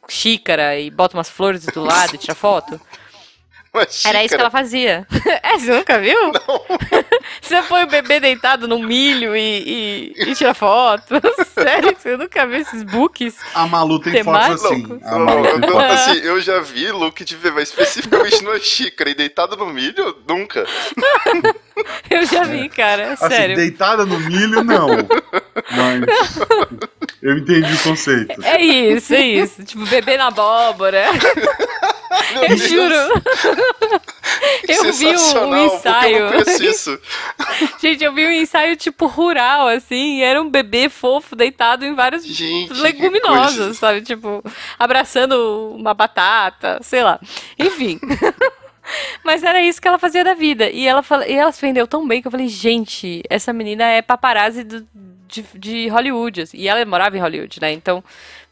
xícara e bota umas flores do lado e tira foto? Era isso que ela fazia. é, você nunca viu? Não. você põe o bebê deitado no milho e, e, e tira foto. Sério, você nunca viu esses books? A Malu tem fotos assim. A Malu tem fotos assim. Eu já vi look de bebê especificamente numa xícara e deitado no milho, nunca. eu já vi, cara. Assim, sério. Deitada no milho, não. Mas. Eu entendi o conceito. É isso, é isso. Tipo, bebê na abóbora. eu juro. eu vi um, um ensaio. isso. Gente, eu vi um ensaio tipo rural, assim, e era um bebê fofo deitado em vários Gente, leguminosas, sabe? Tipo, abraçando uma batata, sei lá. Enfim. Mas era isso que ela fazia da vida. E ela, e ela se vendeu tão bem que eu falei, gente, essa menina é paparazzi do, de, de Hollywood. Assim. E ela morava em Hollywood, né? Então,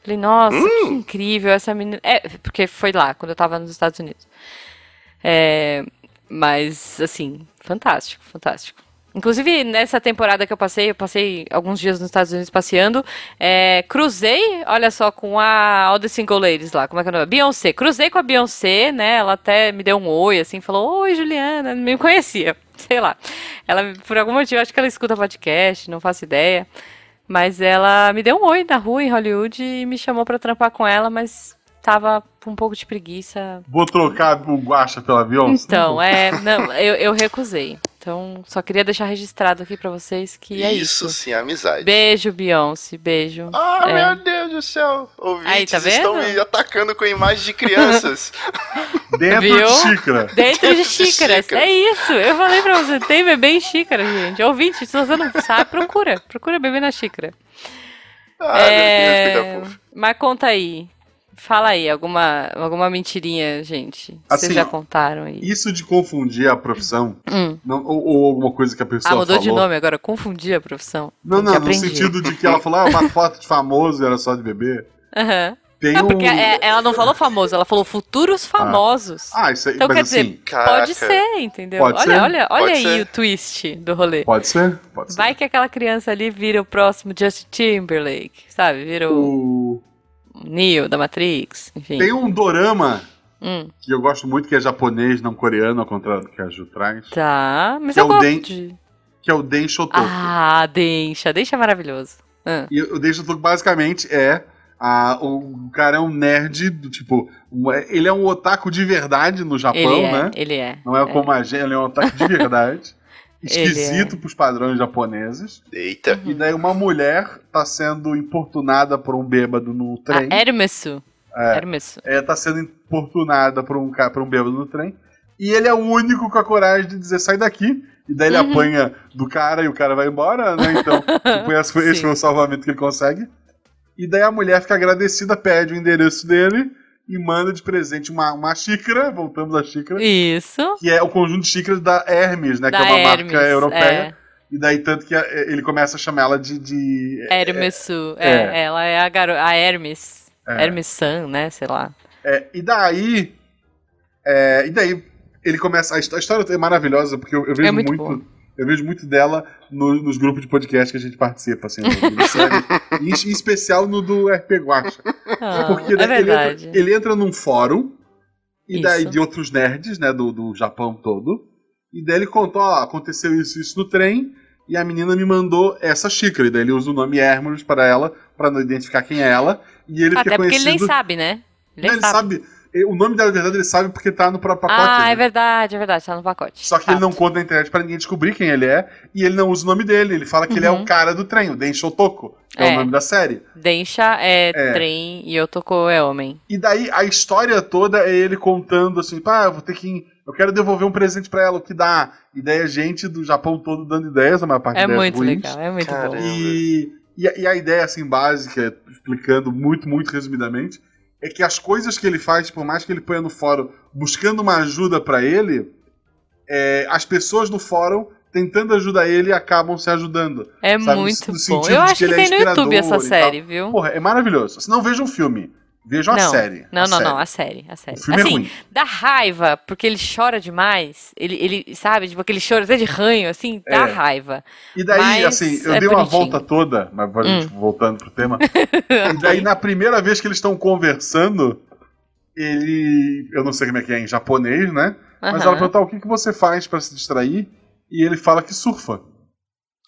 falei, nossa, hum. que incrível essa menina. É, porque foi lá, quando eu tava nos Estados Unidos. É, mas, assim, fantástico, fantástico. Inclusive, nessa temporada que eu passei, eu passei alguns dias nos Estados Unidos passeando, é, cruzei, olha só, com a All the Single Ladies lá, como é que é o nome? Beyoncé. Cruzei com a Beyoncé, né? Ela até me deu um oi, assim, falou, oi, Juliana, não me conhecia, sei lá. Ela, por algum motivo, acho que ela escuta podcast, não faço ideia. Mas ela me deu um oi na rua, em Hollywood, e me chamou para trampar com ela, mas tava com um pouco de preguiça. Vou trocar o guacha pela Beyoncé? Então, é, não, eu, eu recusei. Então, só queria deixar registrado aqui para vocês que é isso. Isso sim, amizade. Beijo, Beyoncé, beijo. Ah, é. meu Deus do céu. Ouvintes Aí, tá vendo? estão me atacando com imagens de crianças. Dentro Viu? de xícara. Dentro de xícaras. É isso. Eu falei pra você, tem bebê em xícara, gente. Ouvinte, se você não sabe, procura. Procura bebê na xícara. Ah, é... meu Deus, Mas conta aí. Fala aí, alguma, alguma mentirinha, gente. Assim, Vocês já contaram aí. Isso de confundir a profissão, hum. não, ou, ou, alguma coisa que a pessoa. Ah, mudou falou. de nome agora, confundir a profissão. Não, não, no sentido de que ela falou, ah, uma foto de famoso era só de bebê. Aham. Uhum. Tem não, um... porque é, ela não falou famoso, ela falou futuros ah. famosos. Ah, ah isso aí, Então quer assim, dizer, caraca. pode ser, entendeu? Pode olha, ser. olha, olha pode aí ser. o twist do rolê. Pode ser, pode ser. Vai que aquela criança ali vira o próximo Justin Timberlake, sabe? Vira o... o Neo, da Matrix, enfim. Tem um dorama hum. que eu gosto muito, que é japonês, não coreano, ao contrário do que a Ju traz. Tá, mas eu é gosto Den, de... Que é o Den Shotoku. Ah, Densha. Densha é maravilhoso. Ah. E o Den Shotoku basicamente é... A, o cara é um nerd do tipo. Ele é um otaku de verdade no Japão, ele é, né? Ele é. Não é, é. como a gente, ele é um otaku de verdade. esquisito é. pros padrões japoneses. Eita. E daí uma mulher tá sendo importunada por um bêbado no trem. A Hermesu. É, Hermesu. É, tá sendo importunada por um, por um bêbado no trem. E ele é o único com a coragem de dizer, sai daqui. E daí ele uhum. apanha do cara e o cara vai embora, né? Então, tipo, esse, foi, esse foi o salvamento que ele consegue. E daí a mulher fica agradecida, pede o endereço dele e manda de presente uma, uma xícara, voltamos à xícara. Isso. Que é o conjunto de xícaras da Hermes, né? Da que é uma Hermes, marca europeia. É. E daí, tanto que ele começa a chamar ela de. de Hermes. É, é, ela é a, garo a Hermes. É. Hermes San, né? Sei lá. É, e daí. É, e daí ele começa. A história é maravilhosa, porque eu, eu vejo é muito. muito eu vejo muito dela no, nos grupos de podcast que a gente participa, assim, em, em, especial no do RP Guacha. Ah, porque é ele, entra, ele entra num fórum, e isso. daí de outros nerds, né, do, do Japão todo, e daí ele contou, ó, aconteceu isso isso no trem, e a menina me mandou essa xícara, e daí ele usa o nome Hermes para ela, para não identificar quem é ela, e ele Até fica porque conhecido... ele nem sabe, né? Ele, não, ele sabe. O nome dela, na verdade, ele sabe porque tá no próprio pacote. Ah, né? é verdade, é verdade, tá no pacote. Só que Fato. ele não conta na internet pra ninguém descobrir quem ele é, e ele não usa o nome dele. Ele fala que uhum. ele é o uhum. cara do trem, o Densha Otoko, que é, é o nome da série. Densha é, é, trem e Otoko é homem. E daí a história toda é ele contando assim, pá, eu vou ter que. Eu quero devolver um presente para ela, o que dá? E daí a gente do Japão todo dando ideias, a maior parte É muito ruins. legal, é muito Caramba. bom. E, e, e a ideia, assim, básica, explicando muito, muito resumidamente, é que as coisas que ele faz, por mais que ele ponha no fórum buscando uma ajuda para ele, é, as pessoas no fórum tentando ajudar ele acabam se ajudando. É sabe? muito no, bom. Eu acho que, que tem é no YouTube essa série, viu? Porra, é maravilhoso. Se não veja um filme, Vejam não, a série. Não, a não, série. não, a série, a série. O filme é assim, é ruim. dá raiva, porque ele chora demais. Ele, ele sabe, tipo, aquele choro até de ranho, assim, dá É. raiva. E daí, Mas assim, eu é dei uma bonitinho. volta toda, mas Hum. tipo, voltando pro tema. e daí, na primeira vez que eles estão conversando, ele. Eu não sei como é que é em japonês, né? Mas Aham. ela pergunta o que, que você faz pra se distrair? E ele fala que surfa.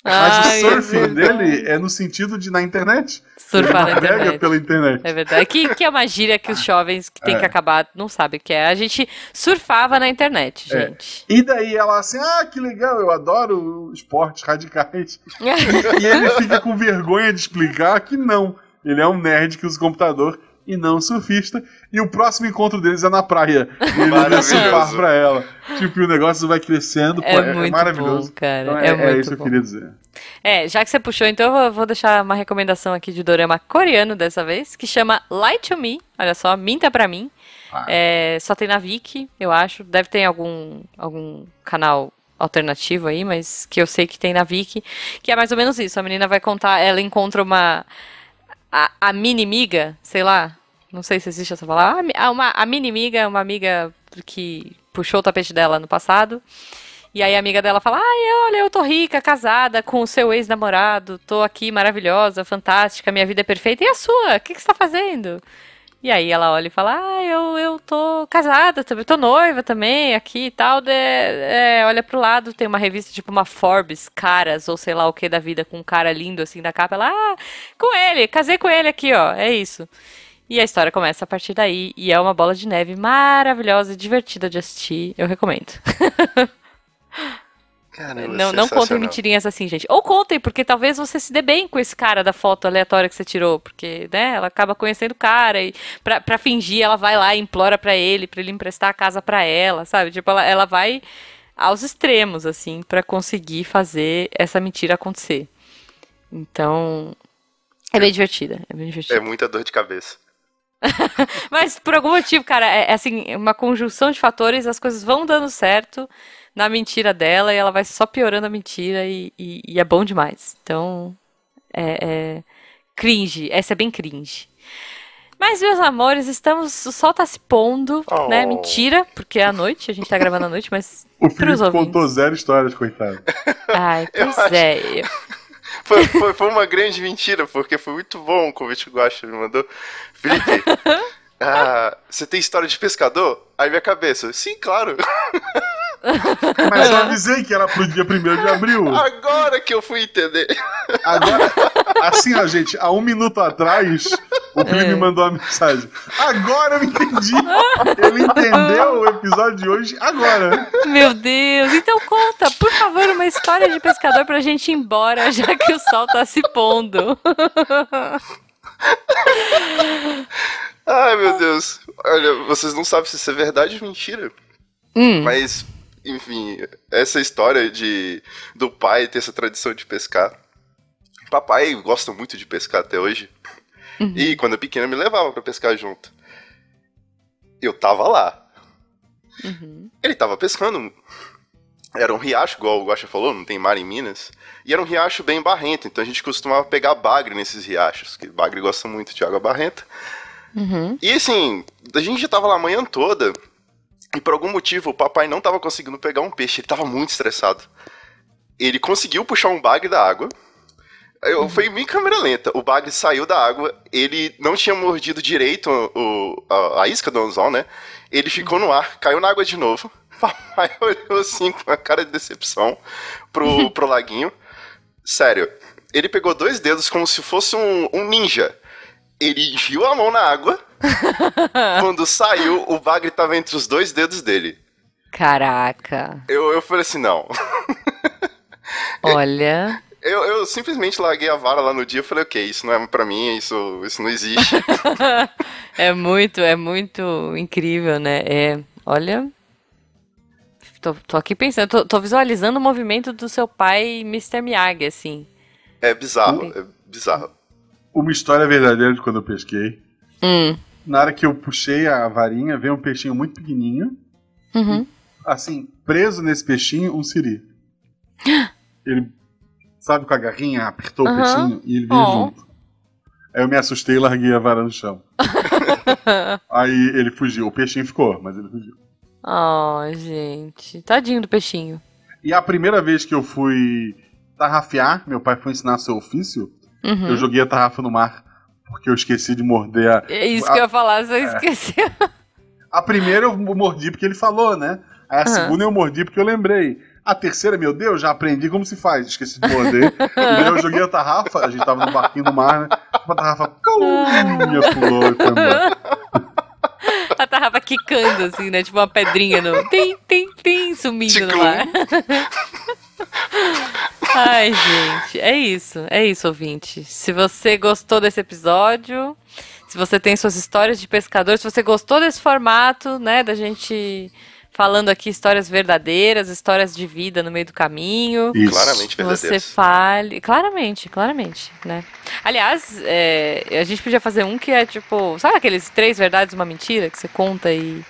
Mas Ai, o surfing é dele é no sentido de na internet. Surfar na ele internet. pela internet. É verdade. Que, que é uma gíria que os jovens que têm É. que acabar não sabem o que é. A gente surfava na internet, É. gente. E daí ela assim, ah, que legal, eu adoro esportes radicais. E ele fica com vergonha de explicar que não. Ele é um nerd que usa computador e não surfista. E o próximo encontro deles é na praia. E ele vai surfar pra ela. Tipo, e o negócio vai crescendo. pô, É muito maravilhoso. bom, cara. Então é, é, é isso que bom. eu queria dizer. É, já que você puxou, então eu vou- deixar uma recomendação aqui de dorama coreano dessa vez, que chama Lie to Me. Olha só, Minta Pra Mim. Ah. É, só tem na Viki, eu acho. Deve ter algum, algum canal alternativo aí, mas que eu sei que tem na Viki. Que é mais ou menos isso. A menina vai contar, ela encontra uma... A, a mini-miga, sei lá. Não sei se existe essa palavra. Ah, uma, a mini-miga é uma amiga que puxou o tapete dela no passado. E aí a amiga dela fala: Ai, olha, eu tô rica, casada com o seu ex-namorado, tô aqui maravilhosa, fantástica, minha vida é perfeita. E a sua? O que, que você tá fazendo? E aí ela olha e fala: Ah, eu, eu tô casada também, tô noiva também, aqui e tal. De, é, olha pro lado, tem uma revista tipo uma Forbes, caras, ou sei lá o que da vida, com um cara lindo assim da capa. Ela, ah, com ele, casei com ele aqui, ó, é isso. E a história começa a partir daí, e é uma bola de neve maravilhosa e divertida de assistir. Eu recomendo. Caramba, Não, não contem mentirinhas assim, gente. Ou contem, porque talvez você se dê bem com esse cara da foto aleatória que você tirou. Porque, né, ela acaba conhecendo o cara e pra, pra fingir, ela vai lá e implora pra ele, pra ele emprestar a casa pra ela, sabe? Tipo, ela, ela vai aos extremos, assim, pra conseguir fazer essa mentira acontecer. Então, é bem divertida, é bem divertida. É muita dor de cabeça. Mas por algum motivo, cara, é, é assim, uma conjunção de fatores, as coisas vão dando certo na mentira dela e ela vai só piorando a mentira e, e- e é bom demais. Então, é, é cringe, essa é bem cringe. Mas, meus amores, estamos. O sol tá se pondo, né? Oh. Mentira, porque é à noite, a gente tá gravando à noite, mas. O Felipe contou zero histórias, coitado. Ai, Eu pois acho- é. eu- Foi, foi, foi uma grande mentira, porque foi muito bom o convite que o Guaxa me mandou. Felipe, ah, você tem história de pescador? Aí minha cabeça, sim, claro. Mas eu avisei que era pro dia 1 de abril. Agora que eu fui entender. Agora, assim, ó, gente, há um minuto atrás, o Felipe É. me mandou uma mensagem. Agora eu entendi. Ele entendeu o episódio de hoje agora. Meu Deus! Então conta, por favor, uma história de pescador pra gente ir embora, já que o sol tá se pondo. Ai, meu Deus. Olha, vocês não sabem se isso é verdade ou mentira. Hum, Mas, enfim, essa história de do pai ter essa tradição de pescar. Papai gosta muito de pescar até hoje. E quando eu pequeno me levava pra pescar junto. Eu tava lá. uhum. Ele tava pescando. Era um riacho, igual o Guaxa falou, não tem mar em Minas. E era um riacho bem barrento, então a gente costumava pegar bagre nesses riachos, que bagre gosta muito de água barrenta. Uhum. E assim, a gente já tava lá a manhã toda, e por algum motivo o papai não tava conseguindo pegar um peixe, ele tava muito estressado. Ele conseguiu puxar um bagre da água. Eu, Foi em câmera lenta. O bagre saiu da água, ele não tinha mordido direito o, a, a isca do anzol, né? Ele ficou no ar, caiu na água de novo. Papai olhou assim com a cara de decepção pro, pro laguinho. Sério, ele pegou dois dedos como se fosse um, um ninja. Ele enfiou a mão na água. Quando saiu, o bagre tava entre os dois dedos dele. Caraca. Eu, eu falei assim, não. Olha. Eu, eu simplesmente larguei a vara lá no dia e falei, ok, isso não é pra mim, isso, isso não existe. É muito, é muito incrível, né? É, olha. Tô, tô aqui pensando, tô, tô visualizando o movimento do seu pai, Mr. Miyagi, assim. É bizarro, é bizarro. Uma história verdadeira de quando eu pesquei. Hum. Na hora que eu puxei a varinha, veio um peixinho muito pequenininho. Uhum. assim, preso nesse peixinho, um siri. Ele, sabe, com a garrinha, apertou o peixinho e ele veio oh. junto. Aí eu me assustei e larguei a vara no chão. Aí ele fugiu. O peixinho ficou, mas ele fugiu. Oh, gente. Tadinho do peixinho. E a primeira vez que eu fui tarrafiar, meu pai foi ensinar seu ofício, uhum. eu joguei a tarrafa no mar. Porque eu esqueci de morder a. É isso a, que eu ia falar, você é. esqueceu. A primeira eu mordi porque ele falou, né? Aí a uhum. segunda eu mordi porque eu lembrei. A terceira, meu Deus, já aprendi como se faz, esqueci de morder. e eu joguei a tarrafa, a gente tava no barquinho no mar, né? A tarrafa pulou e foi embora. A tarrafa quicando, assim, né? Tipo uma pedrinha no. Tem, tem, tem, sumindo no mar. Ai, gente, é isso, é isso, ouvinte. Se você gostou desse episódio, se você tem suas histórias de pescador, se você gostou desse formato, né, da gente falando aqui histórias verdadeiras, histórias de vida no meio do caminho. Isso. Claramente verdadeiras. Você fale. Claramente, claramente, né? Aliás, é, a gente podia fazer um que é tipo. Sabe aqueles três verdades e uma mentira que você conta e.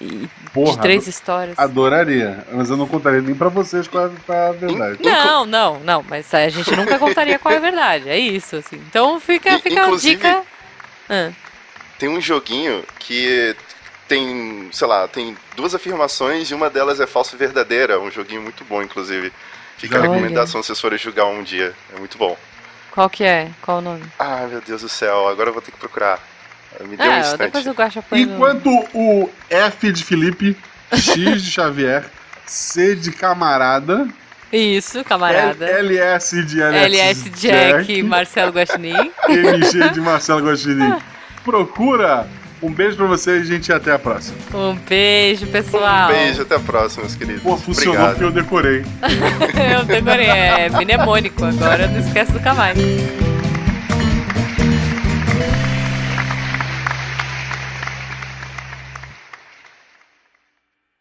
e Porra, de três histórias. Adoraria, mas eu não contaria nem pra vocês qual é a verdade. Não, não, não, mas a gente nunca contaria qual é a verdade, é isso, assim. Então fica, fica a dica. Ah. Tem um joguinho que tem, sei lá, tem duas afirmações e uma delas é falsa e verdadeira. Um joguinho muito bom, inclusive. Fica Olha. a recomendação se vocês forem jogar um dia. É muito bom. Qual que é? Qual o nome? Ah, meu Deus do céu, agora eu vou ter que procurar. Me deu é, um instante. Depois eu Enquanto o F de Felipe, X de Xavier, C de camarada. Isso, camarada. LS de Alex LS Jack, Jack Marcelo Guaxinim. MG de Marcelo Guaxinim. Procura um beijo pra vocês, gente, e até a próxima. Um beijo, pessoal. Um beijo, até a próxima, meus queridos. Pô, funcionou Obrigado. porque eu decorei. eu decorei, é mnemônico, agora não esquece do mais.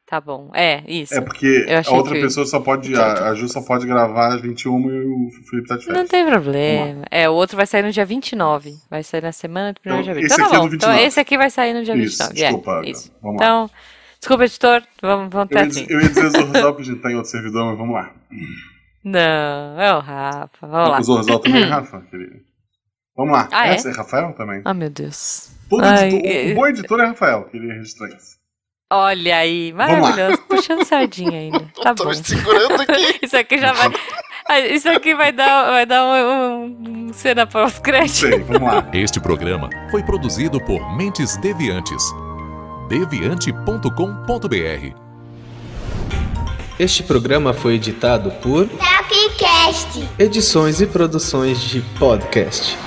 Tá bom. É, isso. É porque a outra que... pessoa só pode. A, a Ju só pode gravar às 21 e o Felipe tá de férias. Não tem problema. É, o outro vai sair no dia 29. Vai sair na semana do primeiro então, dia 20. Então, tá é bom. então esse aqui vai sair no dia isso, 29. Desculpa, é, isso. Vamos então, lá. desculpa, editor. Vamos, vamos ter assim. Eu ia dizer Zorzal porque a gente tá em outro servidor, mas vamos lá. Não, é o Rafa. Vamos lá. O Zorzal também é Rafa, querido. Vamos lá. Ah, Essa é? é Rafael também? Ah, meu Deus. Todo Ai, editor, é... O bom editor é Rafael, queria registrar isso. Olha aí, maravilhoso. Puxando sardinha ainda. Tá Tô bom. segurando aqui. Isso aqui já vai. Isso aqui vai dar, vai dar um, um cena pós-crédito. Vamos lá. Este programa foi produzido por Mentes Deviantes. deviante.com.br. Este programa foi editado por Tapcast. Edições e produções de podcast.